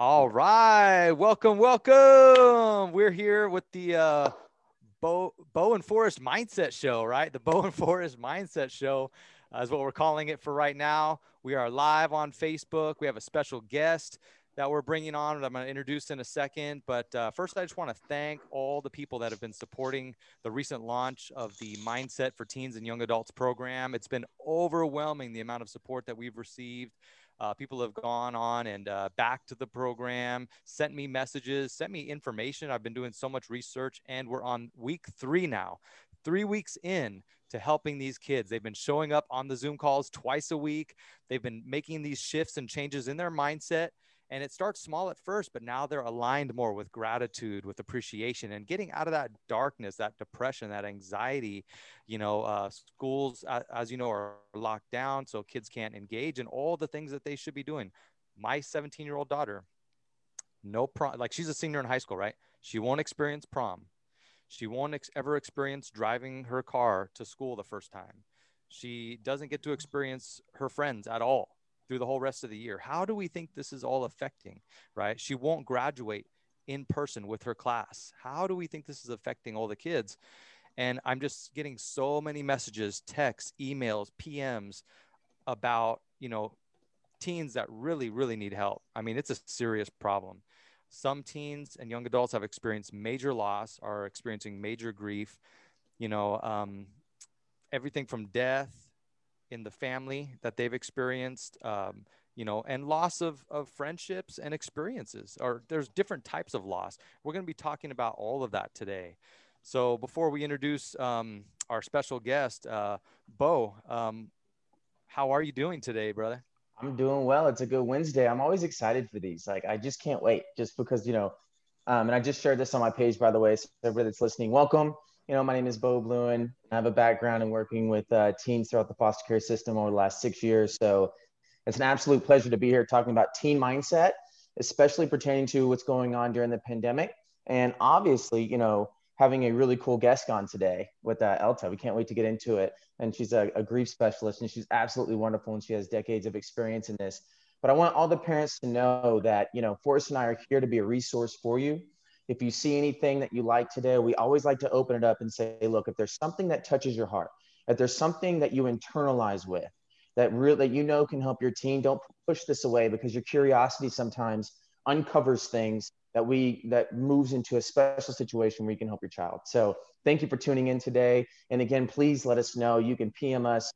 All right, welcome, welcome. We're here with the uh, Bo Bo and Forrest Mindset Show, right? The Bo and Forrest Mindset Show uh, is what we're calling it for right now. We are live on Facebook. We have a special guest that we're bringing on that I'm going to introduce in a second. But uh, first, I just want to thank all the people that have been supporting the recent launch of the Mindset for Teens and Young Adults program. It's been overwhelming the amount of support that we've received. Uh, people have gone on and uh, back to the program, sent me messages, sent me information. I've been doing so much research, and we're on week three now, three weeks in to helping these kids. They've been showing up on the Zoom calls twice a week. They've been making these shifts and changes in their mindset and it starts small at first but now they're aligned more with gratitude with appreciation and getting out of that darkness that depression that anxiety you know uh, schools as you know are locked down so kids can't engage in all the things that they should be doing. My 17 year old daughter no prom like she's a senior in high school right? She won't experience prom. She won't ex- ever experience driving her car to school the first time. She doesn't get to experience her friends at all through the whole rest of the year. How do we think this is all affecting, right? She won't graduate in person with her class. How do we think this is affecting all the kids? And I'm just getting so many messages, texts, emails, PMs about, you know, teens that really, really need help. I mean, it's a serious problem. Some teens and young adults have experienced major loss, are experiencing major grief, you know, um, everything from death in the family that they've experienced um, you know and loss of, of friendships and experiences or there's different types of loss. We're going to be talking about all of that today. So before we introduce um, our special guest uh, bo um, how are you doing today brother? I'm doing well. It's a good wednesday. I'm always excited for these. Like i just can't wait just because you know um, and i just shared this on my page by the way so everybody that's listening welcome you know, my name is Bo Bluen. I have a background in working with uh, teens throughout the foster care system over the last six years. So it's an absolute pleasure to be here talking about teen mindset, especially pertaining to what's going on during the pandemic. And obviously, you know, having a really cool guest on today with uh, Elta. We can't wait to get into it. And she's a, a grief specialist and she's absolutely wonderful and she has decades of experience in this. But I want all the parents to know that, you know, Forrest and I are here to be a resource for you if you see anything that you like today, we always like to open it up and say, look, if there's something that touches your heart, if there's something that you internalize with that really that you know can help your team, don't push this away because your curiosity sometimes uncovers things that we that moves into a special situation where you can help your child. So thank you for tuning in today. And again, please let us know. You can PM us,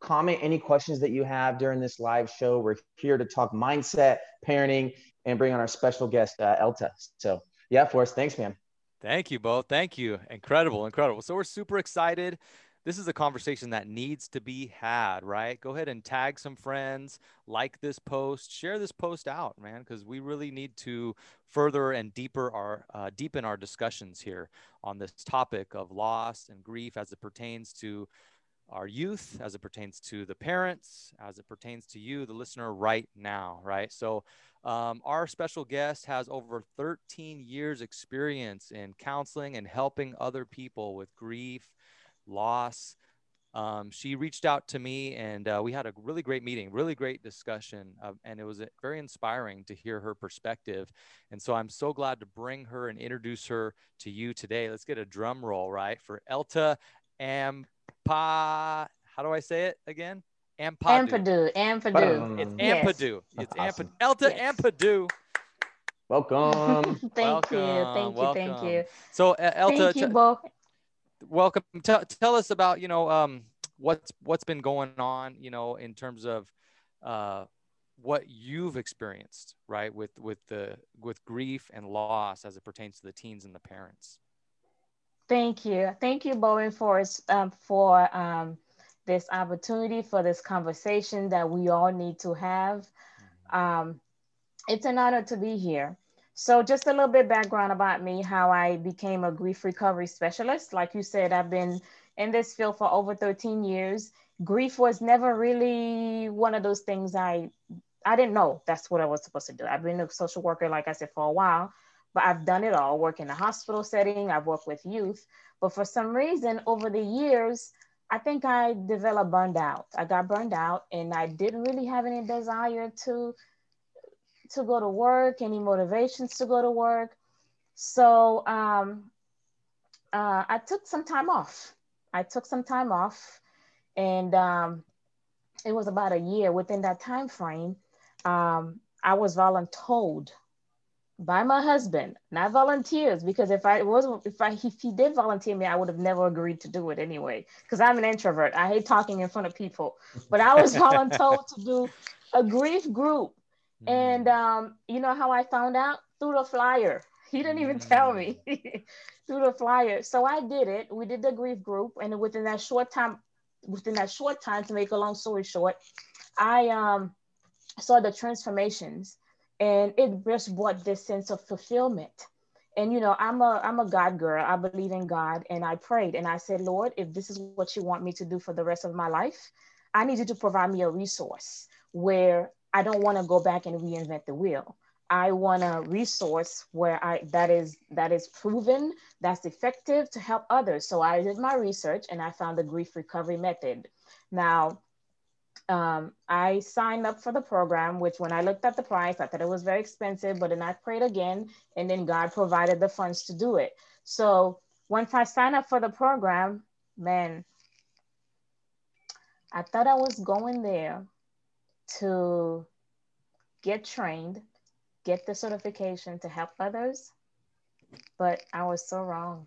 comment any questions that you have during this live show. We're here to talk mindset, parenting, and bring on our special guest, uh, Elta. So yeah, Forrest. Thanks, man. Thank you both. Thank you. Incredible, incredible. So we're super excited. This is a conversation that needs to be had, right? Go ahead and tag some friends, like this post, share this post out, man, because we really need to further and deeper our uh, deepen our discussions here on this topic of loss and grief as it pertains to our youth, as it pertains to the parents, as it pertains to you, the listener, right now, right? So um, our special guest has over 13 years experience in counseling and helping other people with grief, loss. Um, she reached out to me and uh, we had a really great meeting, really great discussion. Uh, and it was uh, very inspiring to hear her perspective. And so I'm so glad to bring her and introduce her to you today. Let's get a drum roll, right? For Elta Ampa. How do I say it again? Ampadu. Ampadu. Ampadu. It's Ampadu. It's awesome. Ampadu. Elta yes. Ampadu. Welcome. thank welcome. you. Thank you. Thank you. So, uh, Elta, thank you, Bo. welcome. T- tell us about you know um, what's what's been going on you know in terms of uh, what you've experienced right with with the with grief and loss as it pertains to the teens and the parents. Thank you. Thank you, Bowen, for um, for um, this opportunity for this conversation that we all need to have. Um, it's an honor to be here. So just a little bit background about me, how I became a grief recovery specialist. Like you said, I've been in this field for over 13 years. Grief was never really one of those things I, I didn't know that's what I was supposed to do. I've been a social worker, like I said, for a while, but I've done it all, work in a hospital setting, I've worked with youth. But for some reason, over the years, I think I developed burned out. I got burned out and I didn't really have any desire to to go to work, any motivations to go to work. So um, uh, I took some time off. I took some time off, and um, it was about a year. Within that time frame, um, I was voluntold by my husband, not volunteers, because if I was if I if he did volunteer me, I would have never agreed to do it anyway. Because I'm an introvert. I hate talking in front of people. But I was voluntold to do a grief group. And mm. um, you know how I found out? Through the flyer. He didn't even tell me mm. through the flyer. So I did it. We did the grief group, and within that short time, within that short time, to make a long story short, I um saw the transformations and it just brought this sense of fulfillment. And you know i'm a i'm a god girl. I believe in god and i prayed and i said lord if this is what you want me to do for the rest of my life i need you to provide me a resource where i don't want to go back and reinvent the wheel. I want a resource where i that is that is proven that's effective to help others. So i did my research and i found the grief recovery method. Now um, I signed up for the program, which when I looked at the price, I thought it was very expensive, but then I prayed again, and then God provided the funds to do it. So once I signed up for the program, man, I thought I was going there to get trained, get the certification to help others, but I was so wrong.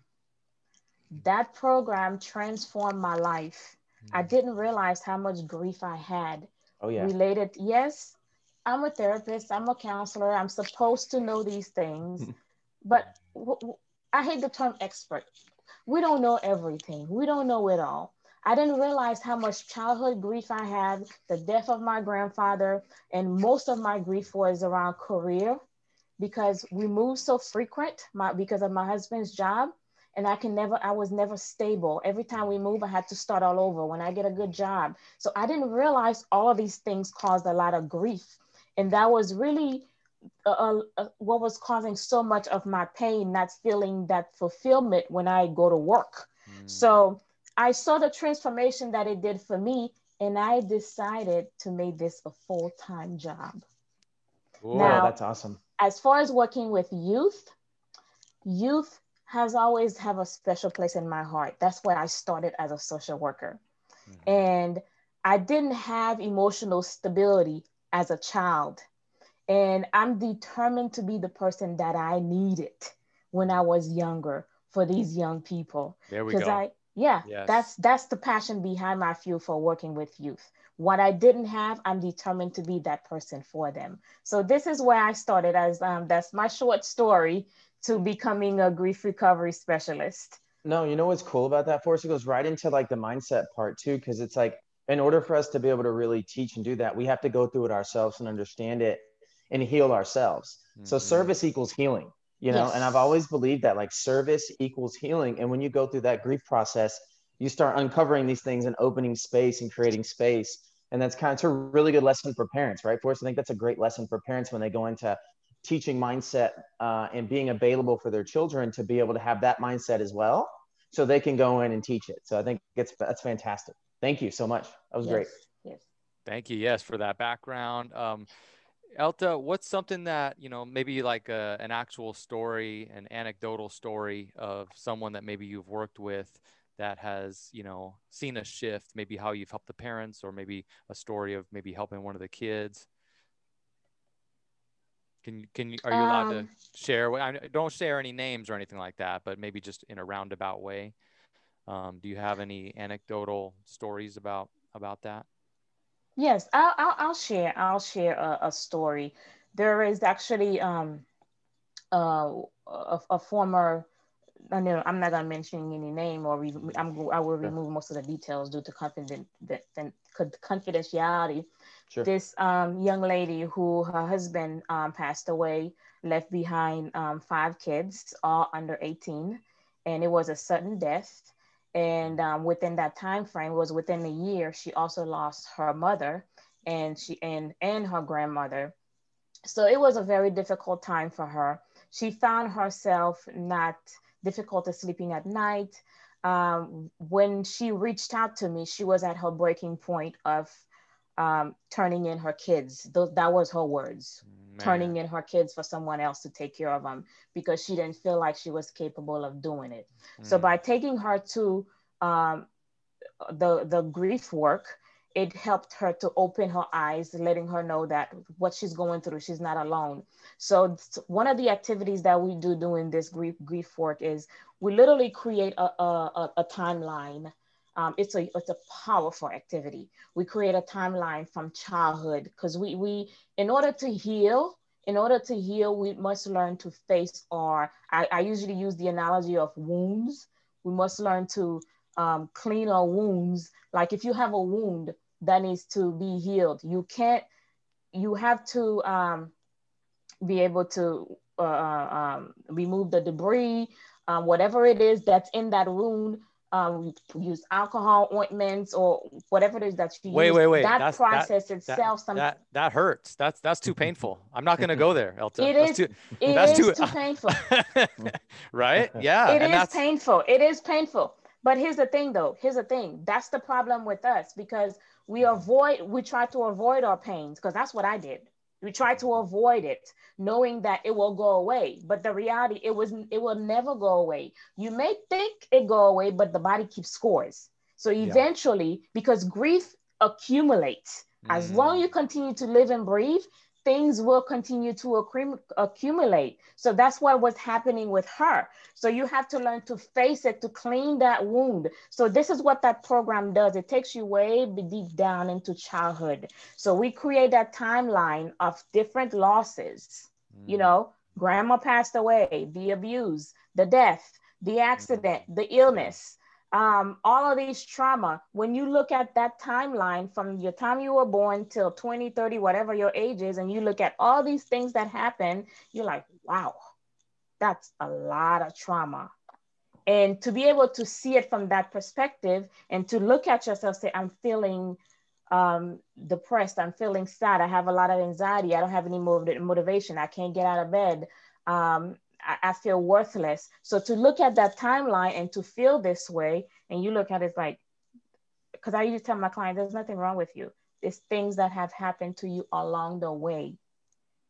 That program transformed my life I didn't realize how much grief I had. Oh, yeah. Related. Yes, I'm a therapist, I'm a counselor, I'm supposed to know these things, but w- w- I hate the term expert. We don't know everything, we don't know it all. I didn't realize how much childhood grief I had, the death of my grandfather, and most of my grief was around career because we moved so frequent my, because of my husband's job and I can never, I was never stable. Every time we move, I had to start all over when I get a good job. So I didn't realize all of these things caused a lot of grief. And that was really uh, uh, what was causing so much of my pain, not feeling that fulfillment when I go to work. Mm. So I saw the transformation that it did for me, and I decided to make this a full time job. Wow, that's awesome. As far as working with youth, youth has always have a special place in my heart. That's why I started as a social worker. Mm-hmm. And I didn't have emotional stability as a child. And I'm determined to be the person that I needed when I was younger for these young people. There we go. I, yeah, yes. that's that's the passion behind my fuel for working with youth. What I didn't have, I'm determined to be that person for them. So this is where I started as um, that's my short story to becoming a grief recovery specialist. No, you know what's cool about that, Forrest? It goes right into like the mindset part too, because it's like in order for us to be able to really teach and do that, we have to go through it ourselves and understand it and heal ourselves. Mm-hmm. So service equals healing, you know, yes. and I've always believed that like service equals healing. And when you go through that grief process, you start uncovering these things and opening space and creating space. And that's kind of a really good lesson for parents, right? For us, I think that's a great lesson for parents when they go into teaching mindset uh, and being available for their children to be able to have that mindset as well so they can go in and teach it. So i think it's that's fantastic. Thank you so much. That was yes. great yes. Thank you. Yes for that background. Um, elta what's something that you know maybe like a, an actual story an anecdotal story of someone that maybe you've worked with that has you know seen a shift maybe how you've helped the parents or maybe a story of maybe helping one of the kids can can you are you allowed um, to share? I don't share any names or anything like that, but maybe just in a roundabout way. Um, do you have any anecdotal stories about about that? Yes, I'll I'll, I'll share. I'll share a, a, story. There is actually um, uh, a, a former. I know I'm not gonna mention any name, or re- I'm I will remove most of the details due to confident, confidentiality. Sure. This um, young lady who her husband um, passed away left behind um, five kids, all under 18, and it was a sudden death. And um, within that time frame, was within a year, she also lost her mother and she and and her grandmother. So it was a very difficult time for her. She found herself not difficulty sleeping at night. Um, when she reached out to me, she was at her breaking point of um, turning in her kids. Those, that was her words. turning in her kids for someone else to take care of them because she didn't feel like she was capable of doing it. Mm. So by taking her to um, the the grief work, it helped her to open her eyes, letting her know that what she's going through, she's not alone. So one of the activities that we do doing this grief grief work is we literally create a, a, a timeline. Um, it's a it's a powerful activity. We create a timeline from childhood because we we in order to heal, in order to heal, we must learn to face our. I, I usually use the analogy of wounds. We must learn to um, clean our wounds. Like if you have a wound, that needs to be healed. You can't, you have to um, be able to uh, uh, um, remove the debris, um, whatever it is that's in that wound. Um, use alcohol ointments or whatever it is that you wait, use. Wait, wait, That that's, process that, itself. That, that, that hurts. That's that's too painful. I'm not going to go there, Elta. It is. Too, it that's is too, too painful. right? Yeah. It is painful. It is painful. But here's the thing, though. Here's the thing. That's the problem with us because we avoid we try to avoid our pains because that's what i did we try to avoid it knowing that it will go away but the reality it was it will never go away you may think it go away but the body keeps scores so eventually yeah. because grief accumulates mm. as long you continue to live and breathe things will continue to accumulate. So that's what was happening with her. So you have to learn to face it, to clean that wound. So this is what that program does. It takes you way deep down into childhood. So we create that timeline of different losses. Mm. You know, grandma passed away, the abuse, the death, the accident, the illness um, all of these trauma, when you look at that timeline from your time you were born till 20, 30, whatever your age is, and you look at all these things that happen, you're like, wow, that's a lot of trauma. And to be able to see it from that perspective and to look at yourself, say, I'm feeling um, depressed, I'm feeling sad, I have a lot of anxiety, I don't have any motivation, I can't get out of bed. Um, I, feel worthless. So to look at that timeline and to feel this way, and you look at it like, because I usually tell my client, there's nothing wrong with you. There's things that have happened to you along the way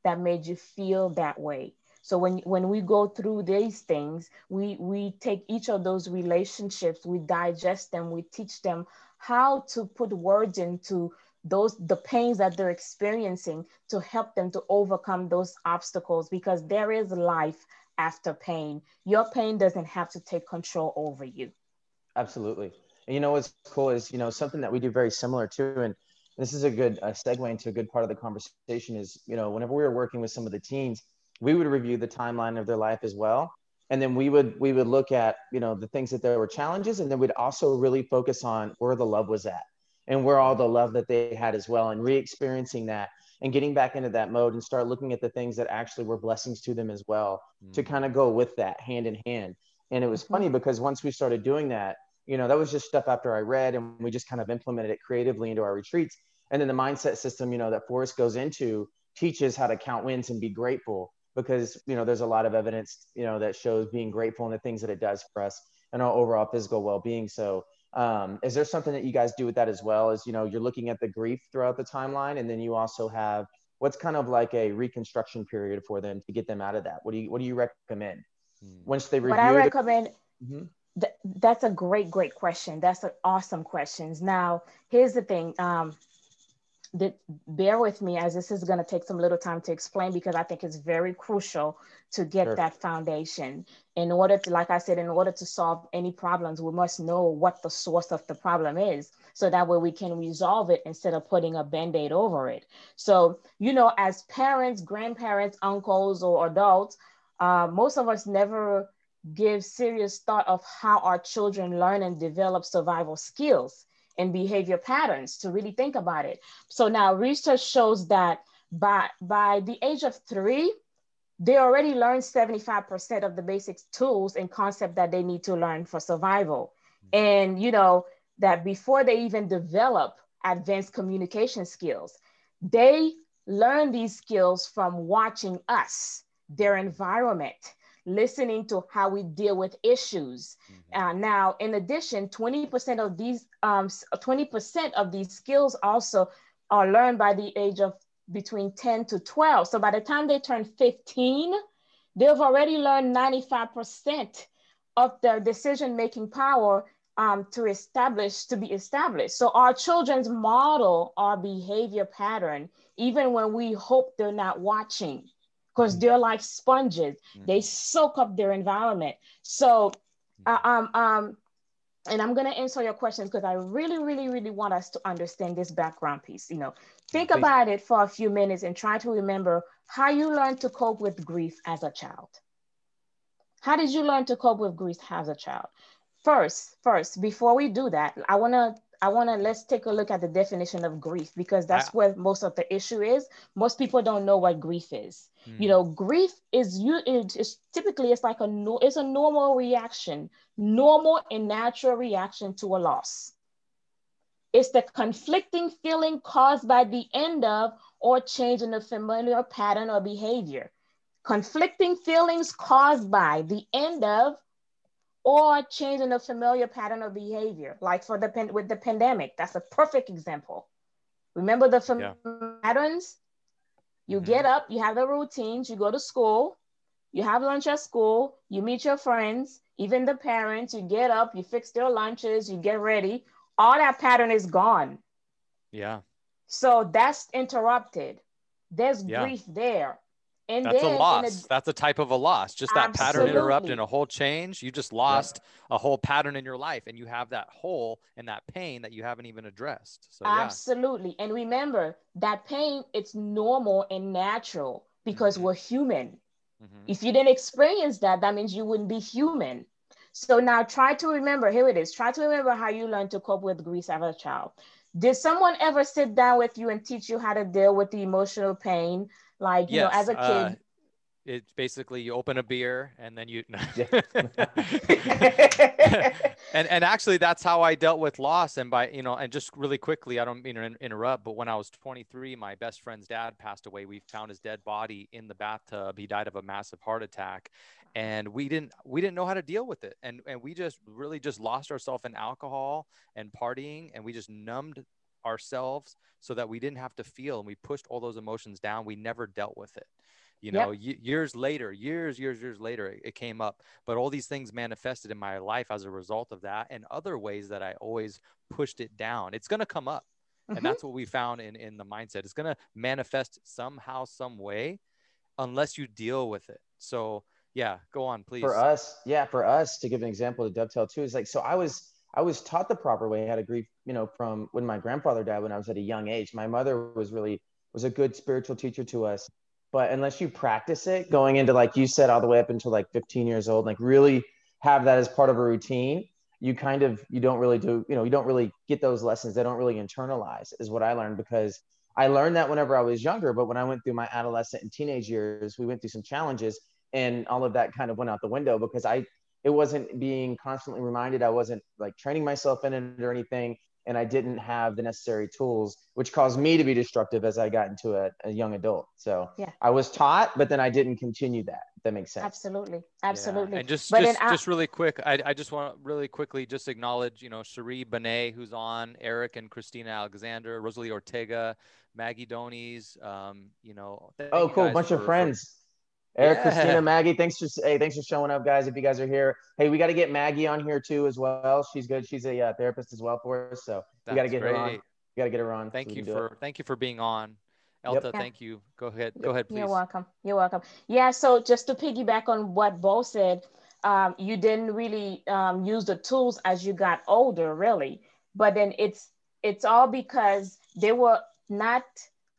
that made you feel that way. So when, when we go through these things, we, we take each of those relationships, we digest them, we teach them how to put words into those the pains that they're experiencing to help them to overcome those obstacles because there is life after pain. Your pain doesn't have to take control over you. Absolutely. And you know what's cool is, you know, something that we do very similar to, and this is a good segue into a good part of the conversation is, you know, whenever we were working with some of the teens, we would review the timeline of their life as well. And then we would we would look at, you know, the things that there were challenges, and then we'd also really focus on where the love was at and where all the love that they had as well, and re-experiencing that and getting back into that mode and start looking at the things that actually were blessings to them as well mm. to kind of go with that hand in hand. And it was mm-hmm. funny because once we started doing that, you know, that was just stuff after I read and we just kind of implemented it creatively into our retreats. And then the mindset system, you know, that Forrest goes into teaches how to count wins and be grateful because, you know, there's a lot of evidence, you know, that shows being grateful and the things that it does for us and our overall physical well-being. So um, is there something that you guys do with that as well? As you know, you're looking at the grief throughout the timeline, and then you also have what's kind of like a reconstruction period for them to get them out of that. What do you What do you recommend hmm. once they review? What I recommend. Mm-hmm. Th- that's a great, great question. That's an awesome questions. Now, here's the thing. Um, that bear with me as this is going to take some little time to explain because I think it's very crucial to get sure. that foundation. In order to, like I said, in order to solve any problems, we must know what the source of the problem is. So that way we can resolve it instead of putting a band-aid over it. So, you know, as parents, grandparents, uncles, or adults, uh, most of us never give serious thought of how our children learn and develop survival skills and behavior patterns to really think about it. So now research shows that by, by the age of three, they already learn 75% of the basic tools and concept that they need to learn for survival. Mm-hmm. And you know, that before they even develop advanced communication skills, they learn these skills from watching us, their environment, listening to how we deal with issues. Mm-hmm. Uh, now, in addition, 20% of these um, 20% of these skills also are learned by the age of between 10 to 12. So by the time they turn 15, they've already learned 95% of their decision-making power um, to establish, to be established. So our children's model our behavior pattern, even when we hope they're not watching, because mm-hmm. they're like sponges. Mm-hmm. They soak up their environment. So uh, um, um, and I'm going to answer your questions because I really, really, really want us to understand this background piece. You know, think about it for a few minutes and try to remember how you learned to cope with grief as a child. How did you learn to cope with grief as a child? First, first, before we do that, I want to I want to let's take a look at the definition of grief because that's where most of the issue is. Most people don't know what grief is. Mm. You know, grief is you it is typically it's like a no, it's a normal reaction, normal and natural reaction to a loss. It's the conflicting feeling caused by the end of or change in a familiar pattern or behavior. Conflicting feelings caused by the end of or changing a familiar pattern of behavior, like for the with the pandemic. That's a perfect example. Remember the yeah. patterns? You mm-hmm. get up, you have the routines, you go to school, you have lunch at school, you meet your friends, even the parents, you get up, you fix their lunches, you get ready. All that pattern is gone. Yeah. So that's interrupted. There's yeah. grief there. And that's then, a loss. A, that's a type of a loss. Just that absolutely. pattern interrupt and a whole change. You just lost yeah. a whole pattern in your life, and you have that hole and that pain that you haven't even addressed. So absolutely. Yeah. And remember that pain, it's normal and natural because mm-hmm. we're human. Mm-hmm. If you didn't experience that, that means you wouldn't be human. So now try to remember. Here it is. Try to remember how you learned to cope with grief as a child. Did someone ever sit down with you and teach you how to deal with the emotional pain? Like, you yes, know, as a kid. Uh, it's basically you open a beer and then you and and actually that's how I dealt with loss and by you know and just really quickly I don't mean to interrupt but when I was 23 my best friend's dad passed away. We found his dead body in the bathtub. He died of a massive heart attack. And we didn't we didn't know how to deal with it. And and we just really just lost ourselves in alcohol and partying and we just numbed ourselves so that we didn't have to feel and we pushed all those emotions down. We never dealt with it. You know yep. y- years later years years years later it, it, came up. But all these things manifested in my life as a result of that and other ways that i always pushed it down. It's going to come up mm-hmm. and that's what we found in in the mindset. It's going to manifest somehow some way unless you deal with it. So yeah go on please. for us yeah for us to give an example to dovetail too is like so i was I was taught the proper way how to grieve, you know, from when my grandfather died when I was at a young age. My mother was really was a good spiritual teacher to us. But unless you practice it going into like you said all the way up until like 15 years old, like really have that as part of a routine, you kind of you don't really do, you know, you don't really get those lessons. They don't really internalize is what I learned because I learned that whenever I was younger, but when I went through my adolescent and teenage years, we went through some challenges and all of that kind of went out the window because I it wasn't being constantly reminded. I wasn't like training myself in it or anything. And I didn't have the necessary tools, which caused me to be destructive as I got into a, a young adult. So yeah. I was taught, but then I didn't continue that. that makes sense. Absolutely. Absolutely. Yeah. And just, but just, just really quick, I, I just want to really quickly just acknowledge, you know, Cherie Benet, who's on, Eric and Christina Alexander, Rosalie Ortega, Maggie Donies, um, you know. Oh, cool. Bunch for, of friends. Eric, yeah. Christina, Maggie, thanks for hey, thanks for showing up, guys. If you guys are here, hey, we got to get Maggie on here too as well. She's good. She's a uh, therapist as well for us, so That's we got to get great. her on. We got to get her on. Thank so you for it. thank you for being on. Elta, yep. thank you. Go ahead. Go ahead, please. You're welcome. You're welcome. Yeah. So just to piggyback on what Bo said, um, you didn't really um, use the tools as you got older, really. But then it's it's all because they were not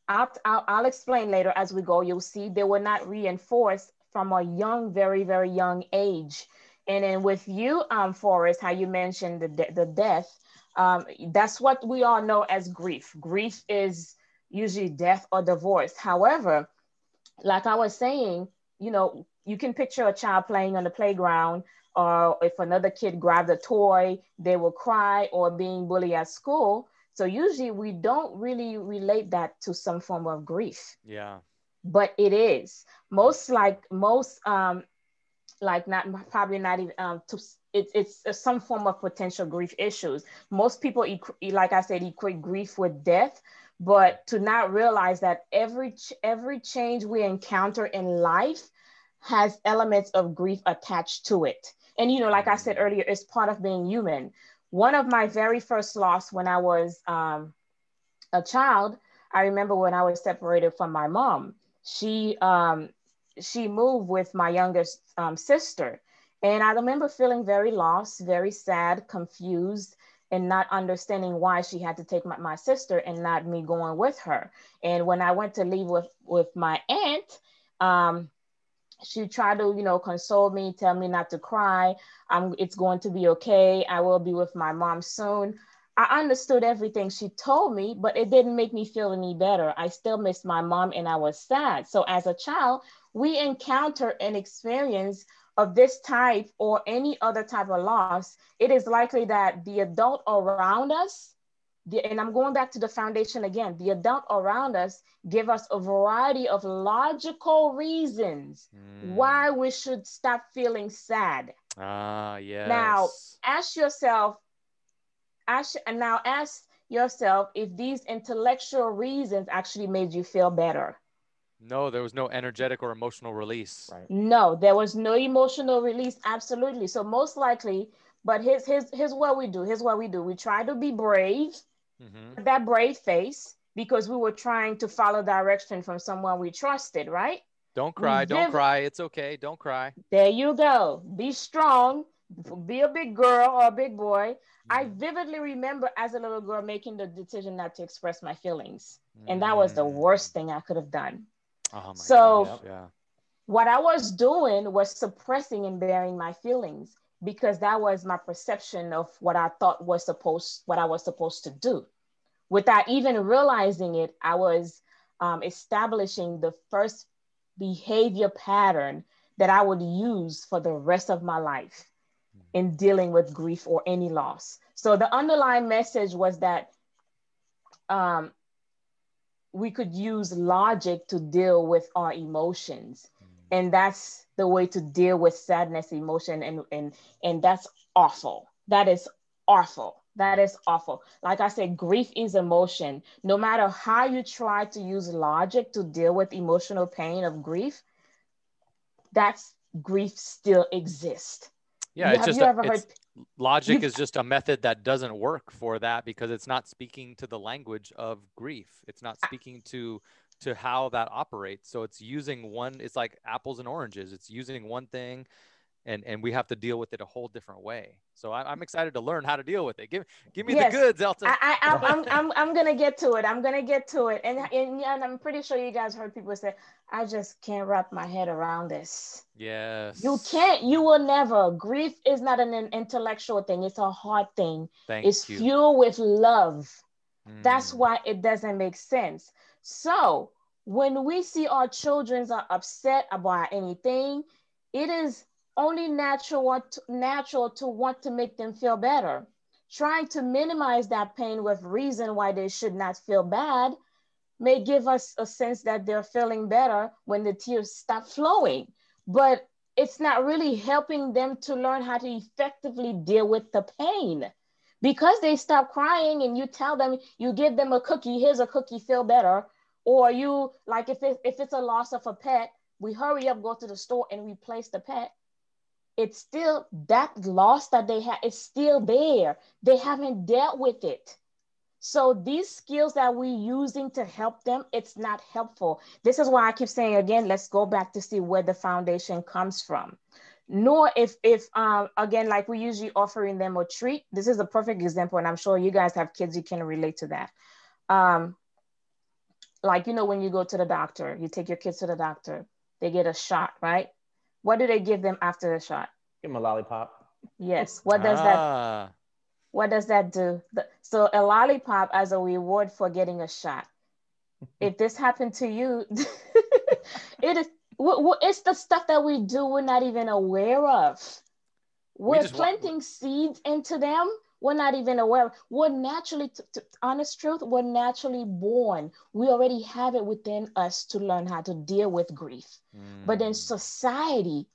I'll, I'll, I'll explain later as we go. You'll see they were not reinforced from a young, very, very young age. And then with you, um, Forrest, how you mentioned the, de- the death, um, that's what we all know as grief. Grief is usually death or divorce. However, like I was saying, you know, you can picture a child playing on the playground, or if another kid grabbed a toy, they will cry, or being bullied at school. So usually we don't really relate that to some form of grief. Yeah. But it is most like most um like not probably not even um to it, it's some form of potential grief issues. Most people, like I said, equate grief with death, but to not realize that every every change we encounter in life has elements of grief attached to it and you know like i said mm. earlier it's part of being human one of my very first loss when i was um, a child i remember when i was separated from my mom she um, she moved with my youngest um, sister and i remember feeling very lost very sad confused and not understanding why she had to take my, my sister and not me going with her. And when I went to leave with, with my aunt, um, she tried to, you know, console me, tell me not to cry. I'm, it's going to be okay. I will be with my mom soon. I understood everything she told me, but it didn't make me feel any better. I still missed my mom and I was sad. So as a child, we encounter an experience of this type or any other type of loss, it is likely that the adult around us, the, and I'm going back to the foundation again, the adult around us give us a variety of logical reasons mm. why we should stop feeling sad. Ah, yes. Now, ask yourself, ask, and now ask yourself if these intellectual reasons actually made you feel better. No, there was no energetic or emotional release. Right. No, there was no emotional release. Absolutely. So most likely, but here's here's here's what we do. Here's what we do. We try to be brave, mm-hmm. that brave face, because we were trying to follow direction from someone we trusted, right? Don't cry, don't cry. It's okay. Don't cry. There you go. Be strong. Be a big girl or a big boy. Mm-hmm. I vividly remember as a little girl making the decision not to express my feelings. Mm-hmm. And that was the worst mm. thing I could have done. Oh so yeah. what I was doing was suppressing and bearing my feelings because that was my perception of what I thought was supposed what I was supposed to do. Without even realizing it, I was um, establishing the first behavior pattern that I would use for the rest of my life in dealing with grief or any loss. So the underlying message was that um, we could use logic to deal with our emotions and that's the way to deal with sadness emotion and and and that's awful. That is awful. That is awful. Like i said grief is emotion. No matter how you try to use logic to deal with emotional pain of grief that's grief still exists. Yeah, it's have just you a, ever heard logic is just a method that doesn't work for that because it's not speaking to the language of grief. It's not speaking to to how that operates so it's using one it's like apples and oranges it's using one thing and and we have to deal with it a whole different way. So I, am excited to learn how to deal with it. Give give me yes. the goods, Elta. I, I, am I'm, I'm I'm gonna get to it. I'm gonna get to it, and, and and I'm pretty sure you guys heard people say, "I just can't wrap my head around this." Yes. You can't. You will never. Grief is not an intellectual thing. It's a heart thing. Thank it's you. fueled with love. Mm. That's why it doesn't make sense. So when we see our children are upset about anything, it is only natural, natural to want to make them feel better. Trying to minimize that pain with reason why they should not feel bad may give us a sense that they're feeling better when the tears stop flowing. But it's not really helping them to learn how to effectively deal with the pain. Because they stop crying and you tell them, you give them a cookie, here's a cookie, feel better. Or you, like if, it, if it's a loss of a pet, we hurry up, go to the store and replace the pet. It's still that loss that they have is still there. They haven't dealt with it. So these skills that we're using to help them it's not helpful. This is why i keep saying again let's go back to see where the foundation comes from nor if if um again like we usually offering them a treat this is a perfect example and i'm sure you guys have kids you can relate to that um like you know when you go to the doctor you take your kids to the doctor they get a shot right what do they give them after the shot? Give them a lollipop. Yes. What does ah. that? What does that do? So a lollipop as a reward for getting a shot. if this happened to you, it is. It's the stuff that we do we're not even aware of. We're we planting want... seeds into them we're not even aware. We're naturally, to, to, honest truth, we're naturally born. We already have it within us to learn how to deal with grief. Mm. But then mm. society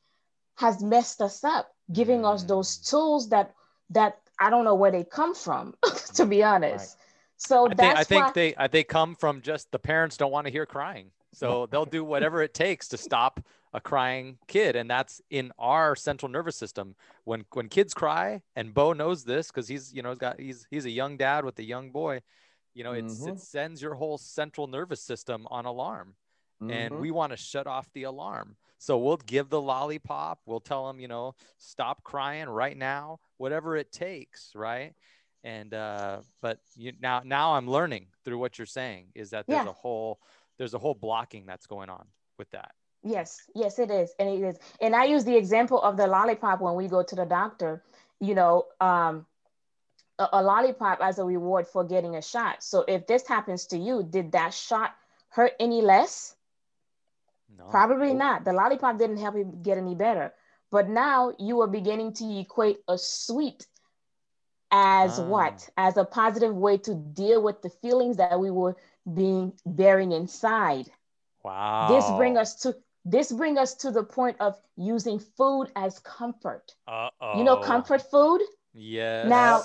has messed us up, giving mm. us those tools that that I don't know where they come from, to be honest. Right. So I that's think I think why, they I, they come from just the parents don't want to hear crying, so they'll do whatever it takes to stop a crying kid, and that's in our central nervous system. When when kids cry, and Bo knows this because he's you know he's got he's he's a young dad with a young boy. You know, it's Mhm. it sends your whole central nervous system on alarm, and Mhm. we want to shut off the alarm. So we'll give the lollipop. We'll tell them, you know, stop crying right now, whatever it takes, right? And uh, but you now now I'm learning through what you're saying is that there's Yeah. a whole there's a whole blocking that's going on with that. Yes, yes, it is. And it is. And I use the example of the lollipop when we go to the doctor, you know, um, a, a lollipop as a reward for getting a shot. So if this happens to you, did that shot hurt any less? No. Probably not. The lollipop didn't help you get any better. But now you are beginning to equate a sweet as Ah. what? As a positive way to deal with the feelings that we were being bearing inside Wow. this bring us to this bring us to the point of using food as comfort Uh-oh. you know comfort food Yes. Now-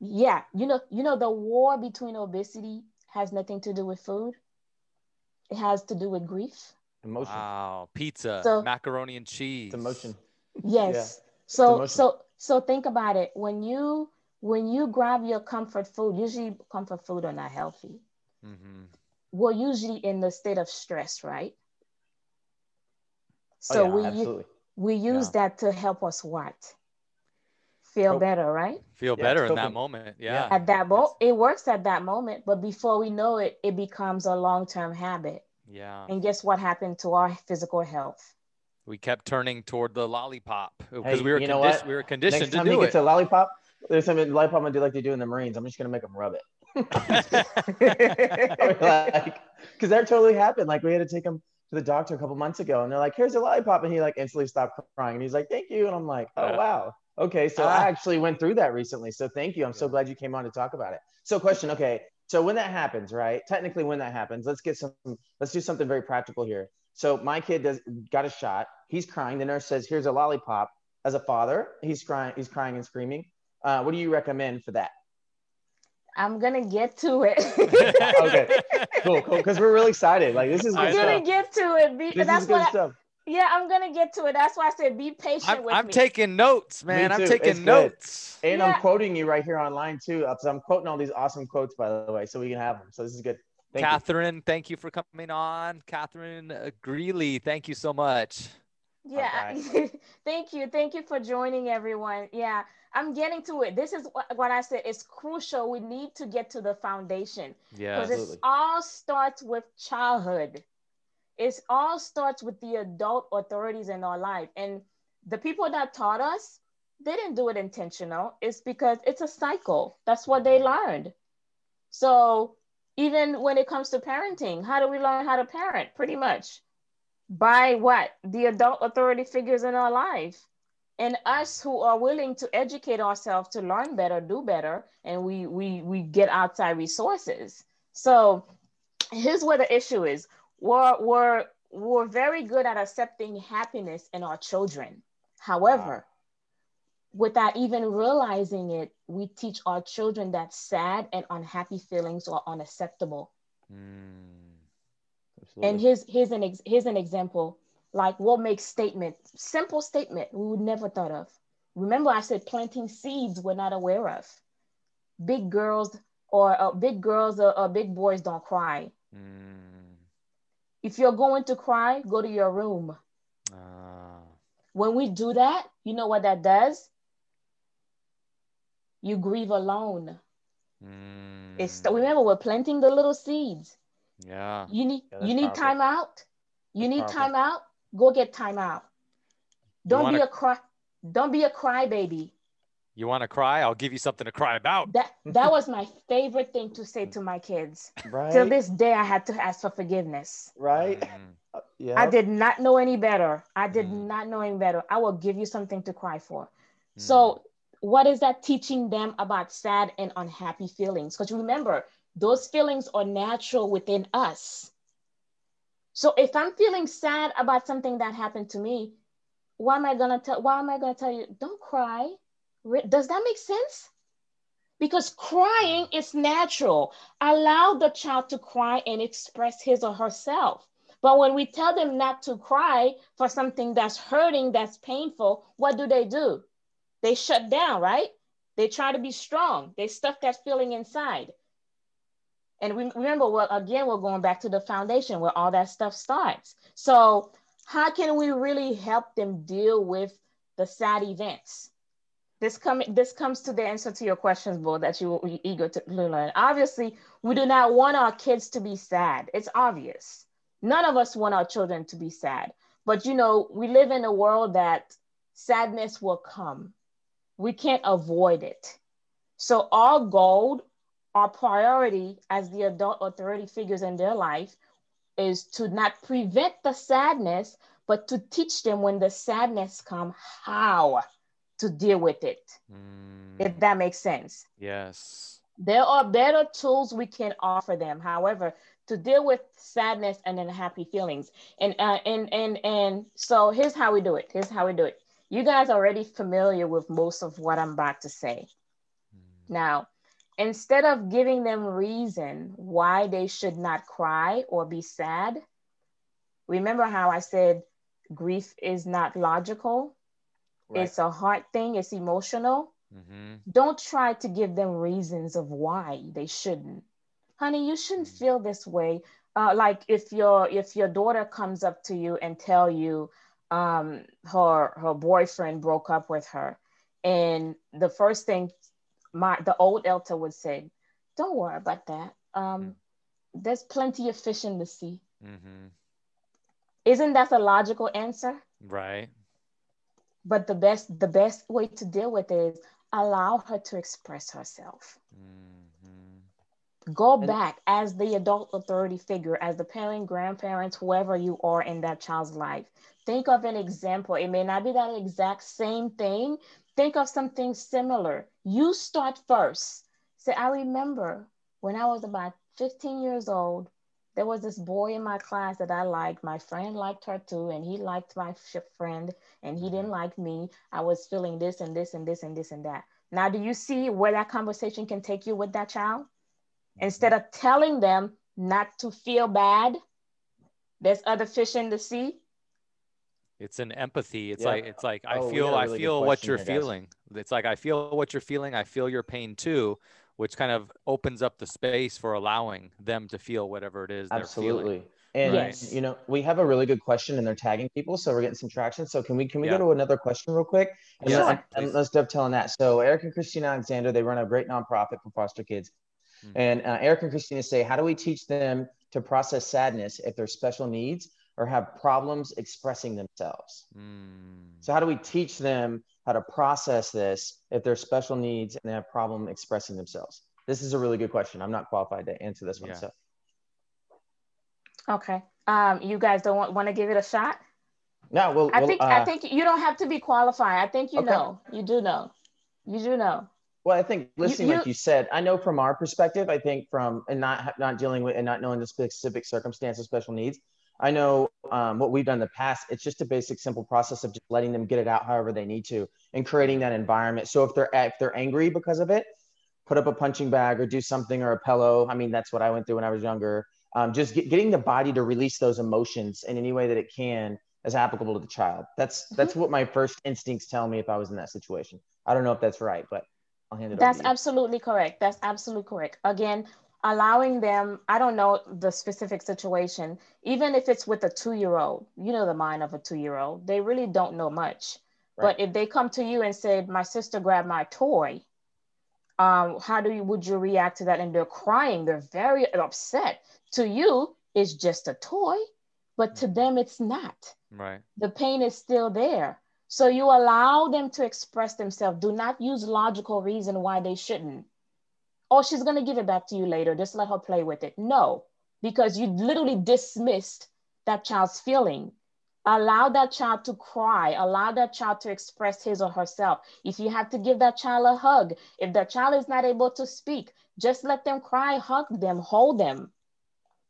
yeah you know you know the war between obesity has nothing to do with food it has to do with grief Emotion. Wow. Pizza, So- macaroni and cheese. It's emotion. yes so emotion. so so think about it when you when you grab your comfort food usually comfort food are not healthy hmm we're usually in the state of stress right Oh, so yeah, we absolutely. we use Yeah. that to help us what feel Cope. better right Feel Yeah, better in that moment. Yeah. Yeah. at that moment it works at that moment but before we know it it becomes a long-term habit Yeah. and guess what happened to our physical health We kept turning toward the lollipop because Hey, we were you know condi- what? we were conditioned Next to time he do gets it. a lollipop, there's something lollipop I'm gonna do like they do in the Marines. I'm just gonna make them rub it. Like, because that totally happened. Like we had to take him to the doctor a couple months ago, and they're like, "Here's a lollipop," and he like instantly stopped crying, and he's like, "Thank you," and I'm like, "Oh wow, okay." So ah. I actually went through that recently, so thank you. I'm so glad you came on to talk about it. So question, okay, so when that happens, right? Technically, when that happens, let's get some. Let's do something very practical here. So my kid does got a shot. He's crying. The nurse says, "Here's a lollipop." As a father, he's crying. He's crying and screaming. Uh, what do you recommend for that? I'm gonna get to it Okay. Cool, cool. Because we're really excited. Like this is I i'm gonna stuff. get to it Be, This that's is good what I, yeah i'm gonna get to it that's why i said be patient I'm, with I'm me taking notes, man. I'm taking It's good. notes. And Yeah. I'm quoting you right here online too. So I'm quoting all these awesome quotes, by the way, so we can have them. So this is good. Thank you. Catherine, thank you for coming on. Catherine uh, Greeley, thank you so much. Yeah. thank you. Thank you for joining everyone. Yeah. I'm getting to it. This is what, what I said. It's crucial. We need to get to the foundation Yeah. because it all starts with childhood. It all starts with the adult authorities in our life. And the people that taught us, they didn't do it intentional. It's because it's a cycle. That's what they learned. So even when it comes to parenting, how do we learn how to parent? Pretty much by what? The adult authority figures in our life. And us who are willing to educate ourselves to learn better, do better, and we we we get outside resources. So here's where the issue is. We're we're we're very good at accepting happiness in our children. However, without even realizing it, we teach our children that sad and unhappy feelings are unacceptable. Mm. And here's here's an ex- here's an example. Like what makes statement simple statement we would never thought of. Remember, I said planting seeds we're not aware of. Big girls or uh, big girls or, or big boys don't cry. Mm. If you're going to cry, go to your room. Ah. When we do that, you know what that does? You grieve alone. Mm. It's remember we're planting the little seeds. yeah. You need Yeah, you need powerful. time out. You need powerful. time out. Go get time out. Don't be wanna- a cry. Don't be a crybaby. You want to cry? I'll give you something to cry about. That that was my favorite thing to say to my kids. right. Till this day, I had to ask for forgiveness. right. Mm. Yeah. I did not know any better. I did Mm. not know any better. I will give you something to cry for. Mm. So, what is that teaching them about sad and unhappy feelings? Because remember, those feelings are natural within us. So, if I'm feeling sad about something that happened to me, why am I gonna tell? Why am I gonna tell you? Don't cry. Does that make sense? because crying is natural. Allow the child to cry and express his or herself. But when we tell them not to cry for something that's hurting, that's painful, what do they do? They shut down, right? They try to be strong. They stuff that feeling inside. And we, remember, well, again, we're going back to the foundation where all that stuff starts. So, how can we really help them deal with the sad events? This, com- this comes to the answer to your questions, Bo, that you were eager to learn. Obviously, we do not want our kids to be sad. It's obvious. None of us want our children to be sad. But, you know, we live in a world that sadness will come. We can't avoid it. So, our goal, our priority as the adult authority figures in their life is to not prevent the sadness, but to teach them when the sadness come how to deal with it. Mm. If that makes sense. Yes. There are better tools we can offer them. However, to deal with sadness and then happy feelings. And uh, and and and so here's how we do it. Here's how we do it. You guys are already familiar with most of what I'm about to say. Mm. Now, instead of giving them reason why they should not cry or be sad, remember how I said grief is not logical? Right. It's a heart thing, it's emotional. Mm-hmm. Don't try to give them reasons of why they shouldn't. Honey, you shouldn't mm-hmm. feel this way. Uh, like if your if your daughter comes up to you and tell you um, her her boyfriend broke up with her, and the first thing my the old Elta would say, "Don't worry about that. Um, mm-hmm. There's plenty of fish in the sea." Mm-hmm. Isn't that the logical answer? Right but the best the best way to deal with it is allow her to express herself mm-hmm. go back as the adult authority figure as the parent grandparents whoever you are in that child's life think of an example it may not be that exact same thing think of something similar you start first say i remember when i was about 15 years old there was this boy in my class that I liked. My friend liked her too, and he liked my friend, and he didn't mm-hmm. like me. I was feeling this and this and this and this and that. Now, do you see where that conversation can take you with that child? Mm-hmm. Instead of telling them not to feel bad, there's other fish in the sea. It's an empathy. It's yeah. like it's like I oh, feel really I feel what you're feeling. It's like I feel what you're feeling. I feel your pain too which kind of opens up the space for allowing them to feel whatever it is absolutely and yes. you know we have a really good question and they're tagging people so we're getting some traction so can we can we yeah. go to another question real quick and, sure. and, and let's dovetail on that so eric and christina alexander they run a great nonprofit for foster kids mm-hmm. and uh, eric and christina say how do we teach them to process sadness if there's special needs or have problems expressing themselves mm. so how do we teach them how to process this if they're special needs and they have problem expressing themselves? This is a really good question. I'm not qualified to answer this one. Yeah. So. Okay. Um, you guys don't want, want to give it a shot? No, well, I think uh, I think you don't have to be qualified. I think you okay. know. You do know. You do know. Well, I think listening, you, you, like you said, I know from our perspective. I think from and not not dealing with and not knowing the specific circumstances, special needs. I know um, what we've done in the past. It's just a basic, simple process of just letting them get it out however they need to, and creating that environment. So if they're if they're angry because of it, put up a punching bag or do something or a pillow. I mean, that's what I went through when I was younger. Um, just get, getting the body to release those emotions in any way that it can is applicable to the child. That's mm-hmm. that's what my first instincts tell me if I was in that situation. I don't know if that's right, but I'll hand it that's absolutely correct. That's absolutely correct. Again, allowing them, I don't know the specific situation, even if it's with a two year old, you know, the mind of a two year old, they really don't know much. Right. But if they come to you and say, My sister grabbed my toy, um, how do you would you react to that? And they're crying, they're very upset. To you, it's just a toy, but to mm-hmm. them, it's not. Right. The pain is still there. So you allow them to express themselves. Do not use logical reason why they shouldn't oh, she's going to give it back to you later. Just let her play with it. No, because you literally dismissed that child's feeling. Allow that child to cry. Allow that child to express his or herself. If you have to give that child a hug, if that child is not able to speak, just let them cry, hug them, hold them.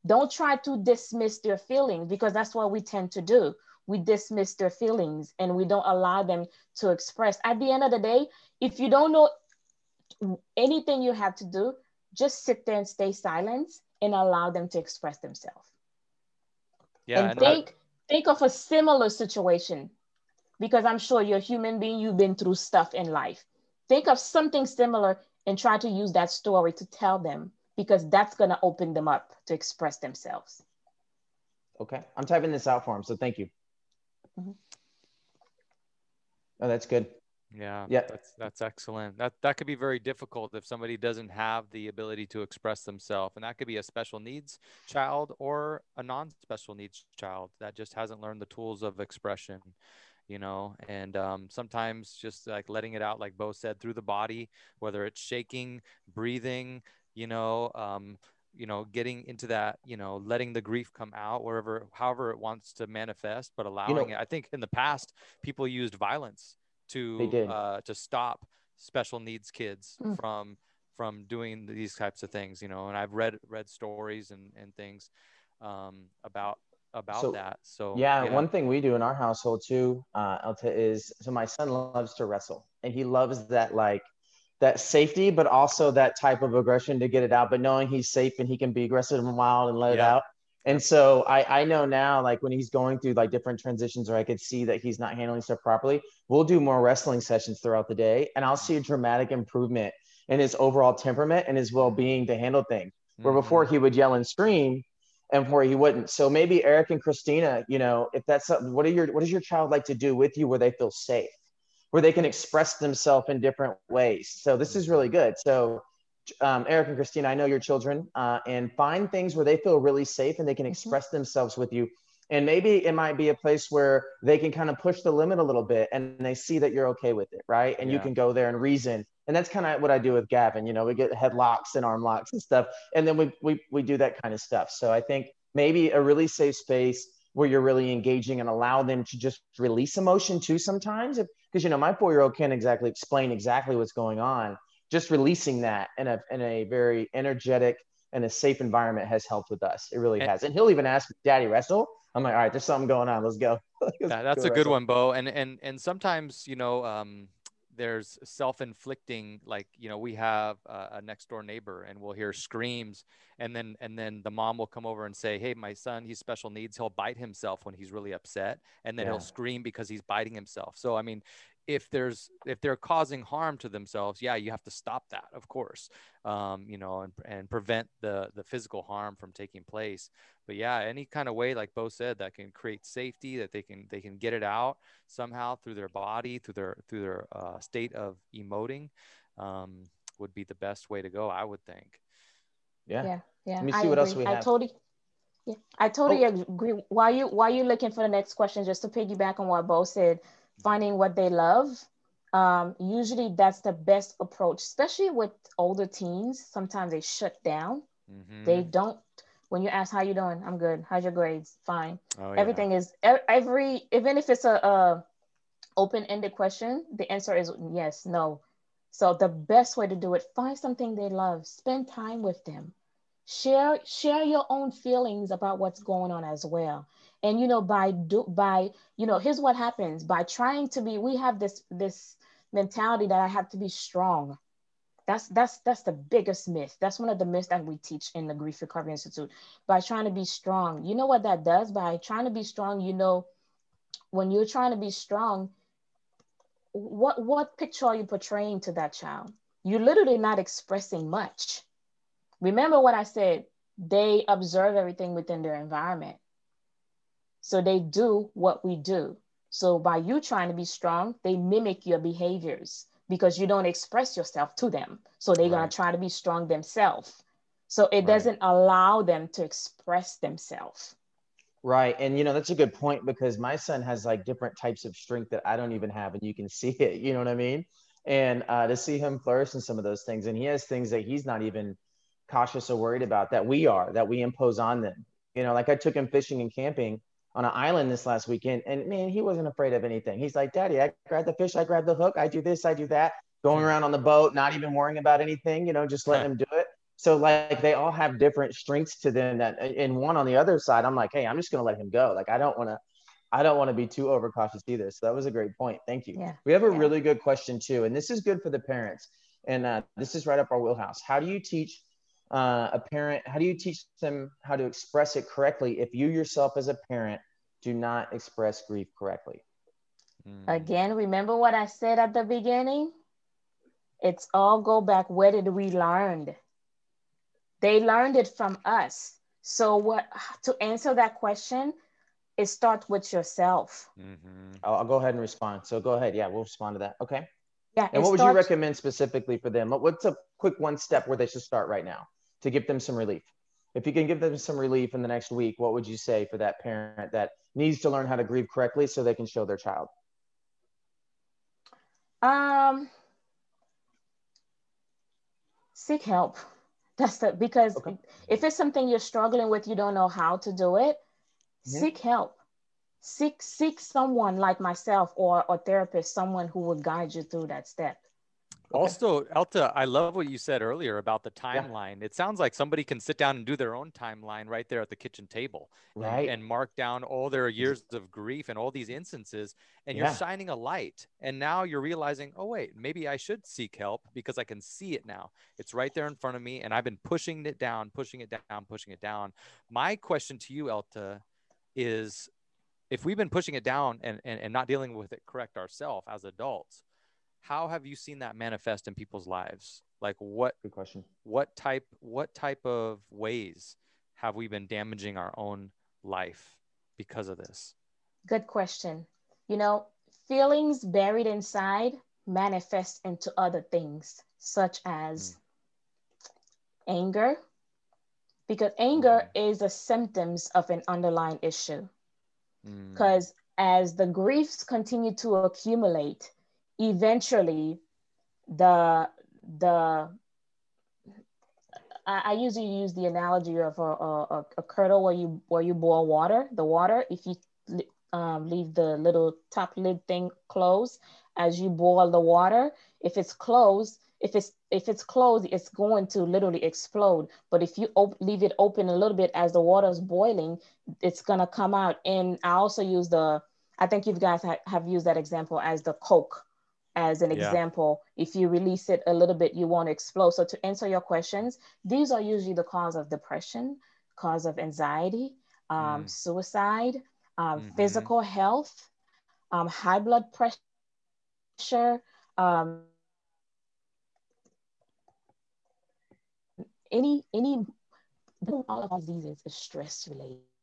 Don't try to dismiss their feelings because that's what we tend to do. We dismiss their feelings and we don't allow them to express. At the end of the day, if you don't know anything you have to do, just sit there and stay silent and allow them to express themselves. Yeah, and, and think that... think of a similar situation because I'm sure you're a human being, you've been through stuff in life. Think of something similar and try to use that story to tell them because that's going to open them up to express themselves. Okay. I'm typing this out for them. So thank you. Mm-hmm. Oh, that's good. Yeah, yeah, that's that's excellent. That that could be very difficult if somebody doesn't have the ability to express themselves, and that could be a special needs child or a non-special needs child that just hasn't learned the tools of expression, you know. And um, sometimes just like letting it out, like Bo said, through the body, whether it's shaking, breathing, you know, um, you know, getting into that, you know, letting the grief come out wherever, however it wants to manifest, but allowing you know, it. I think in the past, people used violence to uh, to stop special needs kids mm. from from doing these types of things you know and i've read read stories and and things um, about about so, that so yeah, yeah, one thing we do in our household too uh Elta, is so my son loves to wrestle and he loves that like that safety but also that type of aggression to get it out but knowing he's safe and he can be aggressive and wild and let yeah. it out and so I, I know now, like when he's going through like different transitions, or I could see that he's not handling stuff properly, we'll do more wrestling sessions throughout the day, and I'll see a dramatic improvement in his overall temperament and his well-being to handle things. Where mm-hmm. before he would yell and scream, and where he wouldn't. So maybe Eric and Christina, you know, if that's something, what are your what does your child like to do with you where they feel safe, where they can express themselves in different ways? So this is really good. So um, Eric and Christina, I know your children, uh, and find things where they feel really safe and they can mm-hmm. express themselves with you. And maybe it might be a place where they can kind of push the limit a little bit and they see that you're okay with it, right? And yeah. you can go there and reason. And that's kind of what I do with Gavin. You know, we get headlocks and arm locks and stuff, and then we, we, we do that kind of stuff. So I think maybe a really safe space where you're really engaging and allow them to just release emotion too sometimes. Because, you know, my four year old can't exactly explain exactly what's going on just releasing that in a in a very energetic and a safe environment has helped with us. It really has. And he'll even ask Daddy wrestle. I'm like, all right, there's something going on. Let's go. Let's yeah, that's go a good one, Bo. And and and sometimes you know. Um, there's self-inflicting like you know we have a, a next door neighbor and we'll hear screams and then and then the mom will come over and say hey my son he's special needs he'll bite himself when he's really upset and then yeah. he'll scream because he's biting himself so i mean if there's if they're causing harm to themselves yeah you have to stop that of course um, you know and, and prevent the the physical harm from taking place but yeah any kind of way like bo said that can create safety that they can they can get it out somehow through their body through their through their uh, state of emoting um, would be the best way to go i would think yeah yeah yeah let me see I what agree. else we have I totally yeah, I totally oh. agree. While you while you looking for the next question, just to piggyback on what Bo said, finding what they love. Um, usually that's the best approach, especially with older teens. Sometimes they shut down. Mm-hmm. They don't. When you ask how you doing, I'm good. How's your grades? Fine. Oh, yeah. Everything is every even if it's a, a open-ended question, the answer is yes, no. So the best way to do it, find something they love, spend time with them, share share your own feelings about what's going on as well and you know by do by you know here's what happens. By trying to be we have this this mentality that i have to be strong. That's that's that's the biggest myth. That's one of the myths that we teach in the grief recovery institute. By trying to be strong. You know what that does? By trying to be strong you know when you're trying to be strong what what picture are you portraying to that child? You're literally not expressing much. Remember what i said they observe everything within their environment so they do what we do. So by you trying to be strong, they mimic your behaviors because you don't express yourself to them. So they're right. going to try to be strong themselves. So it right. doesn't allow them to express themselves. Right. And, you know, that's a good point because my son has like different types of strength that I don't even have, and you can see it. You know what I mean? And uh, to see him flourish in some of those things, and he has things that he's not even cautious or worried about that we are, that we impose on them. You know, like I took him fishing and camping on an island this last weekend, and man, he wasn't afraid of anything. He's like, Daddy, I grab the fish, I grab the hook, I do this, I do that, going around on the boat, not even worrying about anything, you know, just letting him do it. So like they all have different strengths to them that in one on the other side, I'm like, hey, I'm just gonna let him go. Like I don't want to, I don't want to be too overcautious either. So that was a great point. Thank you. Yeah. We have a yeah. really good question too, and this is good for the parents. and uh, this is right up our wheelhouse. How do you teach uh, a parent? How do you teach them how to express it correctly if you yourself as a parent do not express grief correctly? Mm. Again, remember what I said at the beginning? It's all go back. Where did we learn? They learned it from us. So what to answer that question, it starts with yourself. Mm-hmm. I'll, I'll, go ahead and respond. So go ahead. Yeah, we'll respond to that. Okay. Yeah. And what would you recommend specifically for them? What's a quick one step where they should start right now to give them some relief? If you can give them some relief in the next week, what would you say for that parent that needs to learn how to grieve correctly so they can show their child? Um, seek help. That's the because okay. if it's something you're struggling with, you don't know how to do it, mm-hmm. seek help. Seek seek someone like myself or a therapist, someone who will guide you through that step. Okay. Also, Elta, I love what you said earlier about the timeline. Yeah. It sounds like somebody can sit down and do their own timeline right there at the kitchen table, right? And, and mark down all their years of grief and all these instances, and yeah. you're shining a light. And now you're realizing, oh wait, maybe I should seek help because I can see it now. It's right there in front of me, and I've been pushing it down, pushing it down, pushing it down. My question to you, Elta, is if we've been pushing it down and, and, and not dealing with it correct ourselves as adults how have you seen that manifest in people's lives like what good question what type what type of ways have we been damaging our own life because of this good question you know feelings buried inside manifest into other things such as mm. anger because anger mm. is a symptoms of an underlying issue because mm. as the griefs continue to accumulate eventually the the I, usually use the analogy of a, a, a, kettle where you where you boil water. The water, if you um, leave the little top lid thing closed as you boil the water, if it's closed, if it's if it's closed, it's going to literally explode. But if you op- leave it open a little bit as the water is boiling, it's gonna come out. And I also use the I think you guys ha- have used that example as the Coke as an yeah. example if you release it a little bit you won't explode so to answer your questions these are usually the cause of depression cause of anxiety um, mm. suicide um, mm-hmm. physical health um, high blood pressure um, any any all of diseases is stress related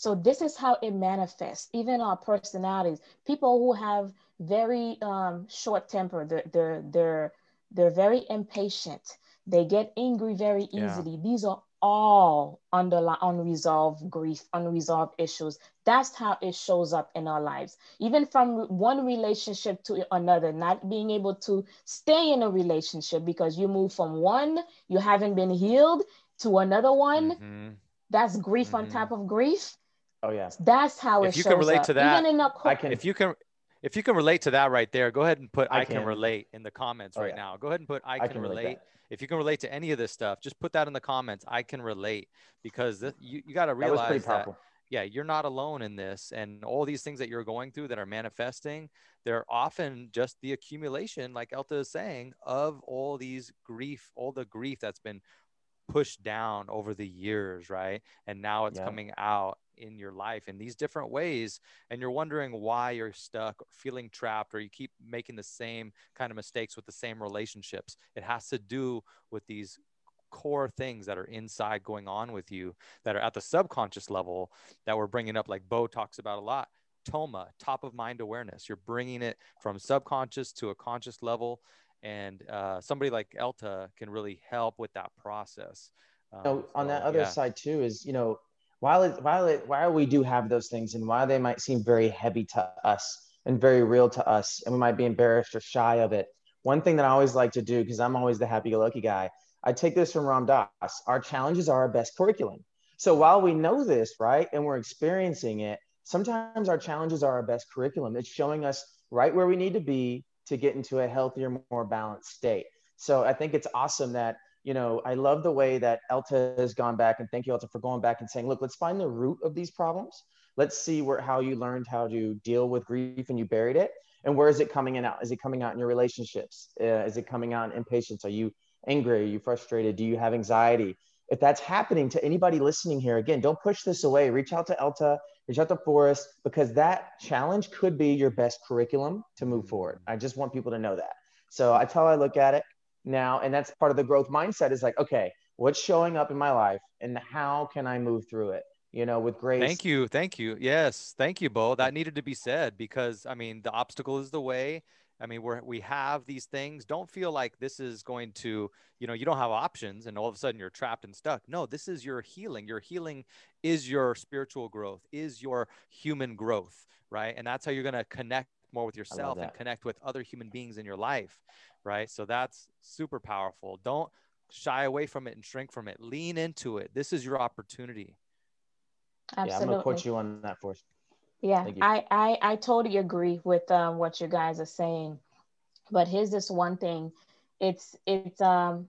so this is how it manifests, even our personalities. People who have very um, short temper, they're, they're, they're, they're very impatient. They get angry very easily. Yeah. These are all underlying unresolved grief, unresolved issues. That's how it shows up in our lives. Even from one relationship to another, not being able to stay in a relationship because you move from one, you haven't been healed, to another one. Mm-hmm. That's grief mm-hmm. on top of grief. Oh yeah. That's how if it you can relate up. to that. Even in a I can, if you can if you can relate to that right there, go ahead and put I, I can. can. relate in the comments oh, right yeah. now. Go ahead and put I, I can, can, relate. relate if you can relate to any of this stuff, just put that in the comments. I can relate because this, you, you got to realize that, that yeah, you're not alone in this. And all these things that you're going through that are manifesting, they're often just the accumulation, like Elta is saying, of all these grief, all the grief that's been pushed down over the years, right? And now it's yeah. coming out in your life in these different ways and you're wondering why you're stuck or feeling trapped or you keep making the same kind of mistakes with the same relationships. It has to do with these core things that are inside going on with you that are at the subconscious level that we're bringing up like bo talks about a lot. Toma top of mind awareness. You're bringing it from subconscious to a conscious level and uh, somebody like elta can really help with that process. Um, so, on that other yeah. side too is you know while it, while it, while we do have those things and while they might seem very heavy to us and very real to us and we might be embarrassed or shy of it one thing that i always like to do because i'm always the happy-go-lucky guy i take this from ram dass our challenges are our best curriculum. So while we know this right and we're experiencing it sometimes our challenges are our best curriculum. It's showing us right where we need to be to get into a healthier more balanced state. So i think it's awesome that you know, I love the way that Elta has gone back and thank you, Elta, for going back and saying, look, let's find the root of these problems. Let's see where how you learned how to deal with grief and you buried it. And where is it coming in out? Is it coming out in your relationships? Uh, is it coming out in impatience? Are you angry? Are you frustrated? Do you have anxiety? If that's happening to anybody listening here, again, don't push this away. Reach out to Elta, reach out to Forrest, because that challenge could be your best curriculum to move forward. I just want people to know that. So that's how I look at it now. And that's part of the growth mindset is like, okay, what's showing up in my life and how can I move through it? You know, with grace. Thank you. Thank you. Yes. Thank you, Bo. That needed to be said because I mean, the obstacle is the way. I mean, we're, we have these things. Don't feel like this is going to, you know, you don't have options and all of a sudden you're trapped and stuck. No, this is your healing. Your healing is your spiritual growth, is your human growth, right? And that's how you're going to connect more with yourself and connect with other human beings in your life, right? So that's super powerful. Don't shy away from it and shrink from it. Lean into it. This is your opportunity. Absolutely. Yeah, I'm gonna quote you on that for yeah, I, I I totally agree with um, what you guys are saying, but here's this one thing: it's it's um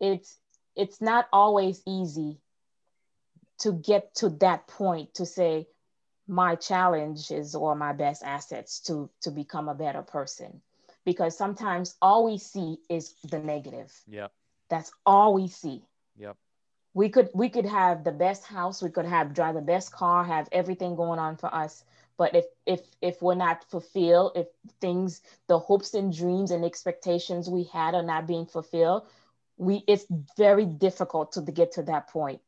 it's it's not always easy to get to that point to say my challenge is or my best assets to to become a better person because sometimes all we see is the negative. Yeah that's all we see. Yep. We could we could have the best house we could have drive the best car have everything going on for us. But if if if we're not fulfilled if things the hopes and dreams and expectations we had are not being fulfilled we it's very difficult to, to get to that point.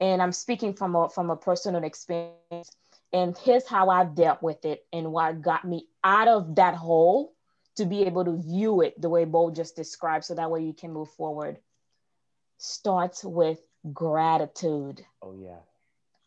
and i'm speaking from a from a personal experience and here's how i've dealt with it and what got me out of that hole to be able to view it the way bo just described so that way you can move forward starts with gratitude. Oh yeah.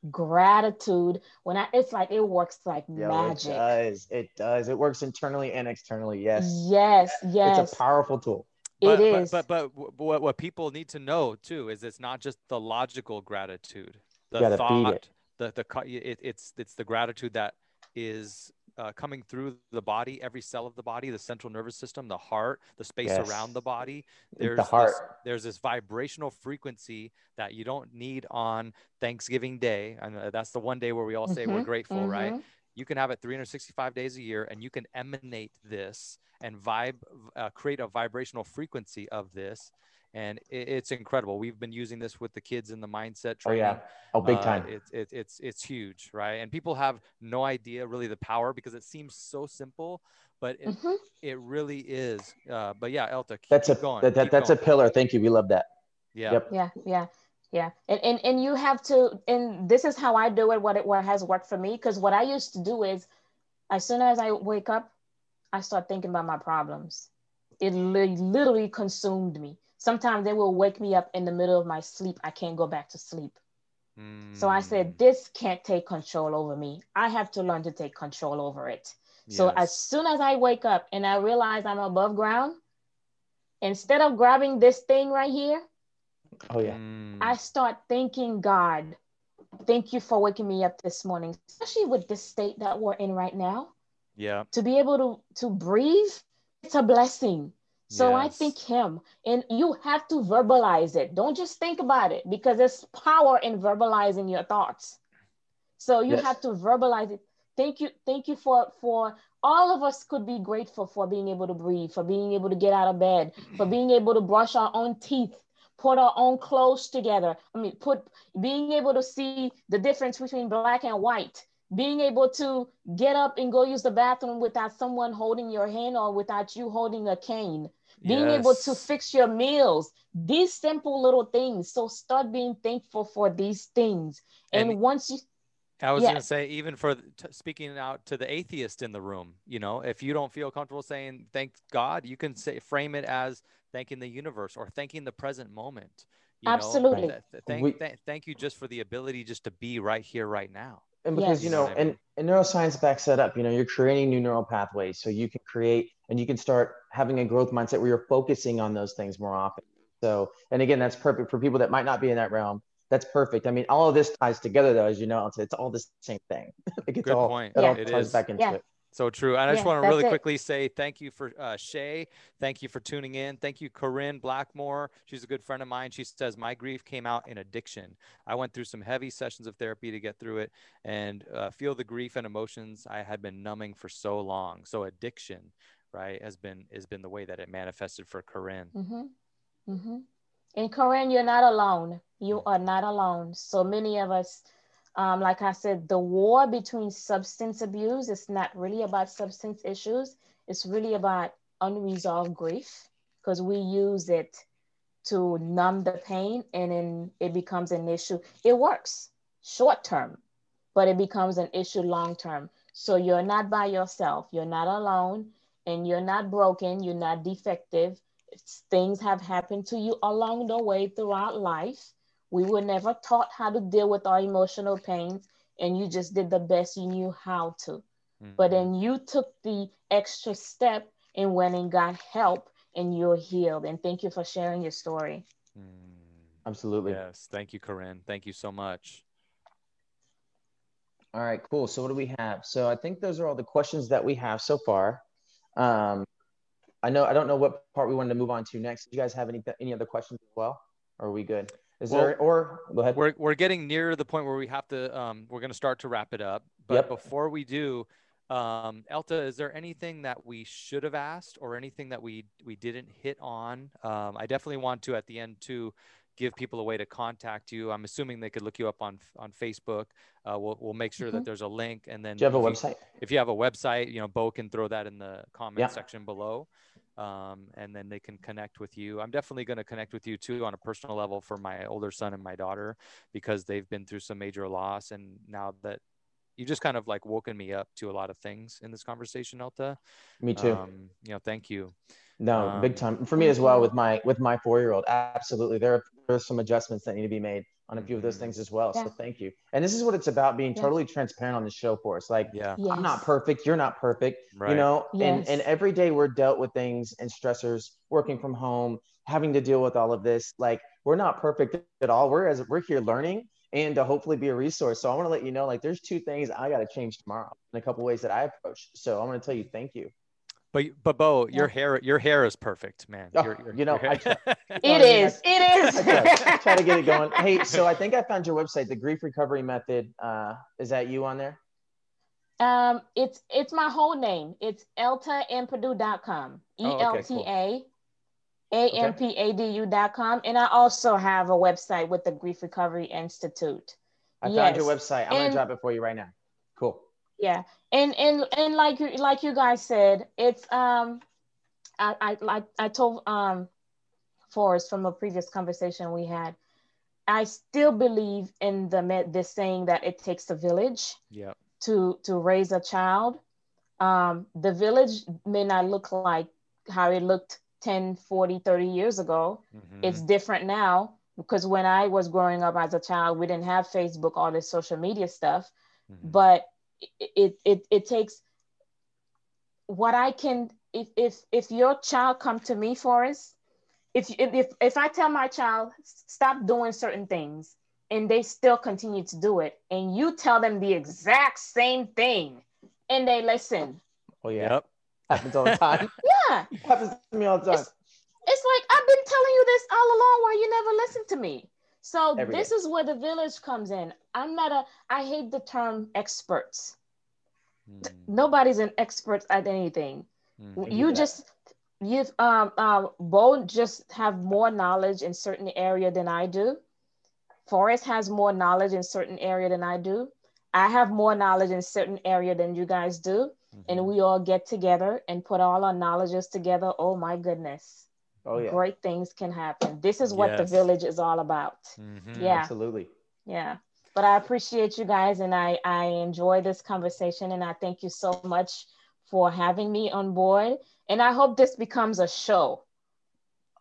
Gratitude. When I it's like it works like magic. It does. It does. It works internally and externally. Yes. Yes. Yes. It's a powerful tool. But, it is. But, but but what what people need to know too is it's not just the logical gratitude. The you thought. It. The the it, it's it's the gratitude that is uh, coming through the body, every cell of the body, the central nervous system, the heart, the space yes. around the body. There's the heart. This, there's this vibrational frequency that you don't need on Thanksgiving Day. And uh, that's the one day where we all say mm-hmm, we're grateful, mm-hmm. right? You can have it 365 days a year, and you can emanate this and vibe, uh, create a vibrational frequency of this and it's incredible. We've been using this with the kids in the mindset training. Oh yeah, oh big time. Uh, it's it, it's it's huge, right? And people have no idea really the power because it seems so simple, but it, mm-hmm. it really is. Uh, but yeah, Elta, keep, that's keep a going, that, that that's going. a pillar. Thank you. We love that. Yeah. Yep. Yeah. Yeah. Yeah. And, and and you have to and this is how I do it. What it what has worked for me because what I used to do is, as soon as I wake up, I start thinking about my problems. It li- literally consumed me sometimes they will wake me up in the middle of my sleep. I can't go back to sleep. Mm. So I said, hmm. this can't take control over me. I have to learn to take control over it. Yes. So as soon as I wake up and I realize I'm above ground, instead of grabbing this thing right here, oh yeah, mm. I start thanking God. Thank you for waking me up this morning, especially with the state that we're in right now. Yeah. To be able to to breathe, it's a blessing. So yes. I think him, and you have to verbalize it. Don't just think about it because there's power in verbalizing your thoughts. So you yes. have to verbalize it. Thank you, thank you for for all of us could be grateful for being able to breathe, for being able to get out of bed, for being able to brush our own teeth, put our own clothes together. I mean, put being able to see the difference between black and white, being able to get up and go use the bathroom without someone holding your hand or without you holding a cane being yes. able to fix your meals, these simple little things. So start being thankful for these things. And, and once you, I was yes. going to say, even for t- speaking out to the atheist in the room, you know, if you don't feel comfortable saying thank God, you can say frame it as thanking the universe or thanking the present moment. Absolutely. Know? Thank, th- thank you just for the ability just to be right here, right now. And because yes. you know, and, and neuroscience backs that up. You know, you're creating new neural pathways, so you can create and you can start having a growth mindset where you're focusing on those things more often. So, and again, that's perfect for people that might not be in that realm. That's perfect. I mean, all of this ties together, though, as you know, it's, it's all the same thing. it Good all, point. It yeah. all ties back into yeah. it. So true. And I just Yeah, want to really it. quickly say thank you for uh, Shay. Thank you for tuning in. Thank you, Corinne Blackmore. She's a good friend of mine. She says, My grief came out in addiction. I went through some heavy sessions of therapy to get through it and uh, feel the grief and emotions I had been numbing for so long. So, addiction, right, has been has been the way that it manifested for Corinne. Mm-hmm. Mm-hmm. And Corinne, you're not alone. You are not alone. So many of us, um, like I said, the war between substance abuse is not really about substance issues. It's really about unresolved grief because we use it to numb the pain and then it becomes an issue. It works short term, but it becomes an issue long term. So you're not by yourself. You're not alone and you're not broken. You're not defective things have happened to you along the way throughout life. We were never taught how to deal with our emotional pains, and you just did the best you knew how to. But Mhm. then you took the extra step and went and got help, and you're healed. And thank you for sharing your story. Mm, Absolutely. Yes. Thank you, Corinne. Thank you so much. All right, cool. So what do we have? So I think those are all the questions that we have so far. Um, I know I don't know what part we wanted to move on to next. Do you guys have any any other questions as well? Or are we good? Is Well, there or go ahead? We're, we're getting near the point where we have to, um, we're going to start to wrap it up. But Yep. before we do, um, Elta, is there anything that we should have asked or anything that we, we didn't hit on? Um, I definitely want to, at the end, to give people a way to contact you. I'm assuming they could look you up on, on Facebook. Uh, we'll, we'll make sure that Mhm. there's a link and then Do you have a if website? if you have a website, you know, Bo can throw that in the comment Yeah. section below. Um, and then they can connect with you. I'm definitely going to connect with you too on a personal level for my older son and my daughter because they've been through some major loss. And now that you just kind of like woken me up to a lot of things in this conversation, Elta. Me too. Um, you know, thank you. No, big Um, time for me as well with my with my four year old. Absolutely, there are, there are some adjustments that need to be made on a few of those Mhm. things as well. So thank you. And this is what it's about being Yeah. totally transparent on the show for us. Like Yeah. Yes. I'm not perfect, you're not perfect. Right. You know, and Yes. and every day we're dealt with things and stressors, working from home, having to deal with all of this. Like we're not perfect at all. We're as we're here learning and to hopefully be a resource. So I want to let you know, like there's two things I got to change tomorrow in a couple ways that I approach. So I want to tell you thank you. But, but Bo, your hair, your hair is perfect, man. Oh, Your- your- you know, your I hair- try- It Well, I mean, is. It is. I try, try to get it going. Hey, so I think I found your website, the Grief Recovery Method. Uh, is that you on there? Um, it's it's my whole name. It's eltampadu.com. E Oh, okay, L T A A M P A D U.com. And I also have a website with the Grief Recovery Institute. I found your website. I'm gonna drop it for you right now. Yeah. And and and like you like you guys said, it's um I I like I told um Forrest from a previous conversation we had, I still believe in the this saying that it takes a village. Yep. to to raise a child um, the village may not look like how it looked 10 40 30 years ago Mhm. it's different now because when i was growing up as a child we didn't have facebook all this social media stuff Mhm. but it, it it it takes what i can if if if your child come to me for us, if if, if i tell my child stop doing certain things and they still continue to do it and you tell them the exact same thing and they listen Oh yeah, Yep. happens all the time. yeah happens to me all the time. It's- it's like I've been telling you this all along why you never listen to me. So Every this day. is where the village comes in. I'm not a I hate the term experts. Mm, Nobody's an expert at anything. mhm. You that. just you um um Bo just have more knowledge in certain area than I do. Forrest has more knowledge in certain area than I do. I have more knowledge in certain area than you guys do. And Mhm. we all get together and put all our knowledges together. Oh my goodness. Oh yeah, great things can happen. This is what the village is all about. Mhm. Yeah. absolutely. Yeah. But I appreciate you guys and I, I enjoy this conversation and I thank you so much for having me on board. And I hope this becomes a show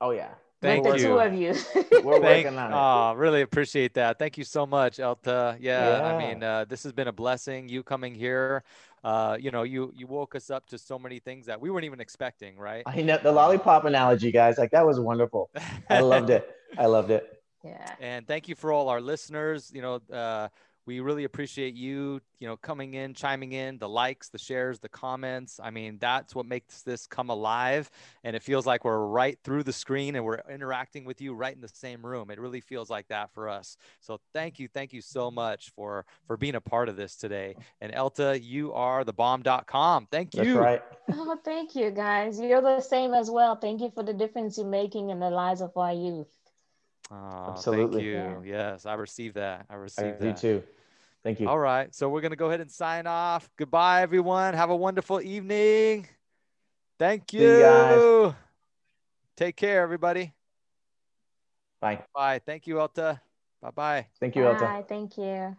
Oh yeah. Thank the you. two of you. We're Thank, working on it. oh, really appreciate that. Thank you so much, Elta. Yeah, I mean, uh, this has been a blessing. You coming here, uh, you know, you you woke us up to so many things that we weren't even expecting, right? I know the lollipop analogy, guys. Like that was wonderful. I loved it. I loved it. yeah. And thank you for all our listeners. You know, uh, we really appreciate you, you know, coming in, chiming in, the likes, the shares, the comments. I mean, that's what makes this come alive. And it feels like we're right through the screen and we're interacting with you right in the same room. It really feels like that for us. So thank you. Thank you so much for, for being a part of this today. And Elta, you are the bomb.com. Thank you. That's right. Oh, thank you guys. You're the same as well. Thank you for the difference you're making in the lives of our youth. Oh, Absolutely. Thank you. Yeah. Yes, I received that. I I received do that. too. Thank you. All right. So we're going to go ahead and sign off. Goodbye, everyone. Have a wonderful evening. Thank you you. Take care, everybody. Bye. Bye. Thank you, Elta. Bye bye. Thank you, Elta. Bye. Thank you.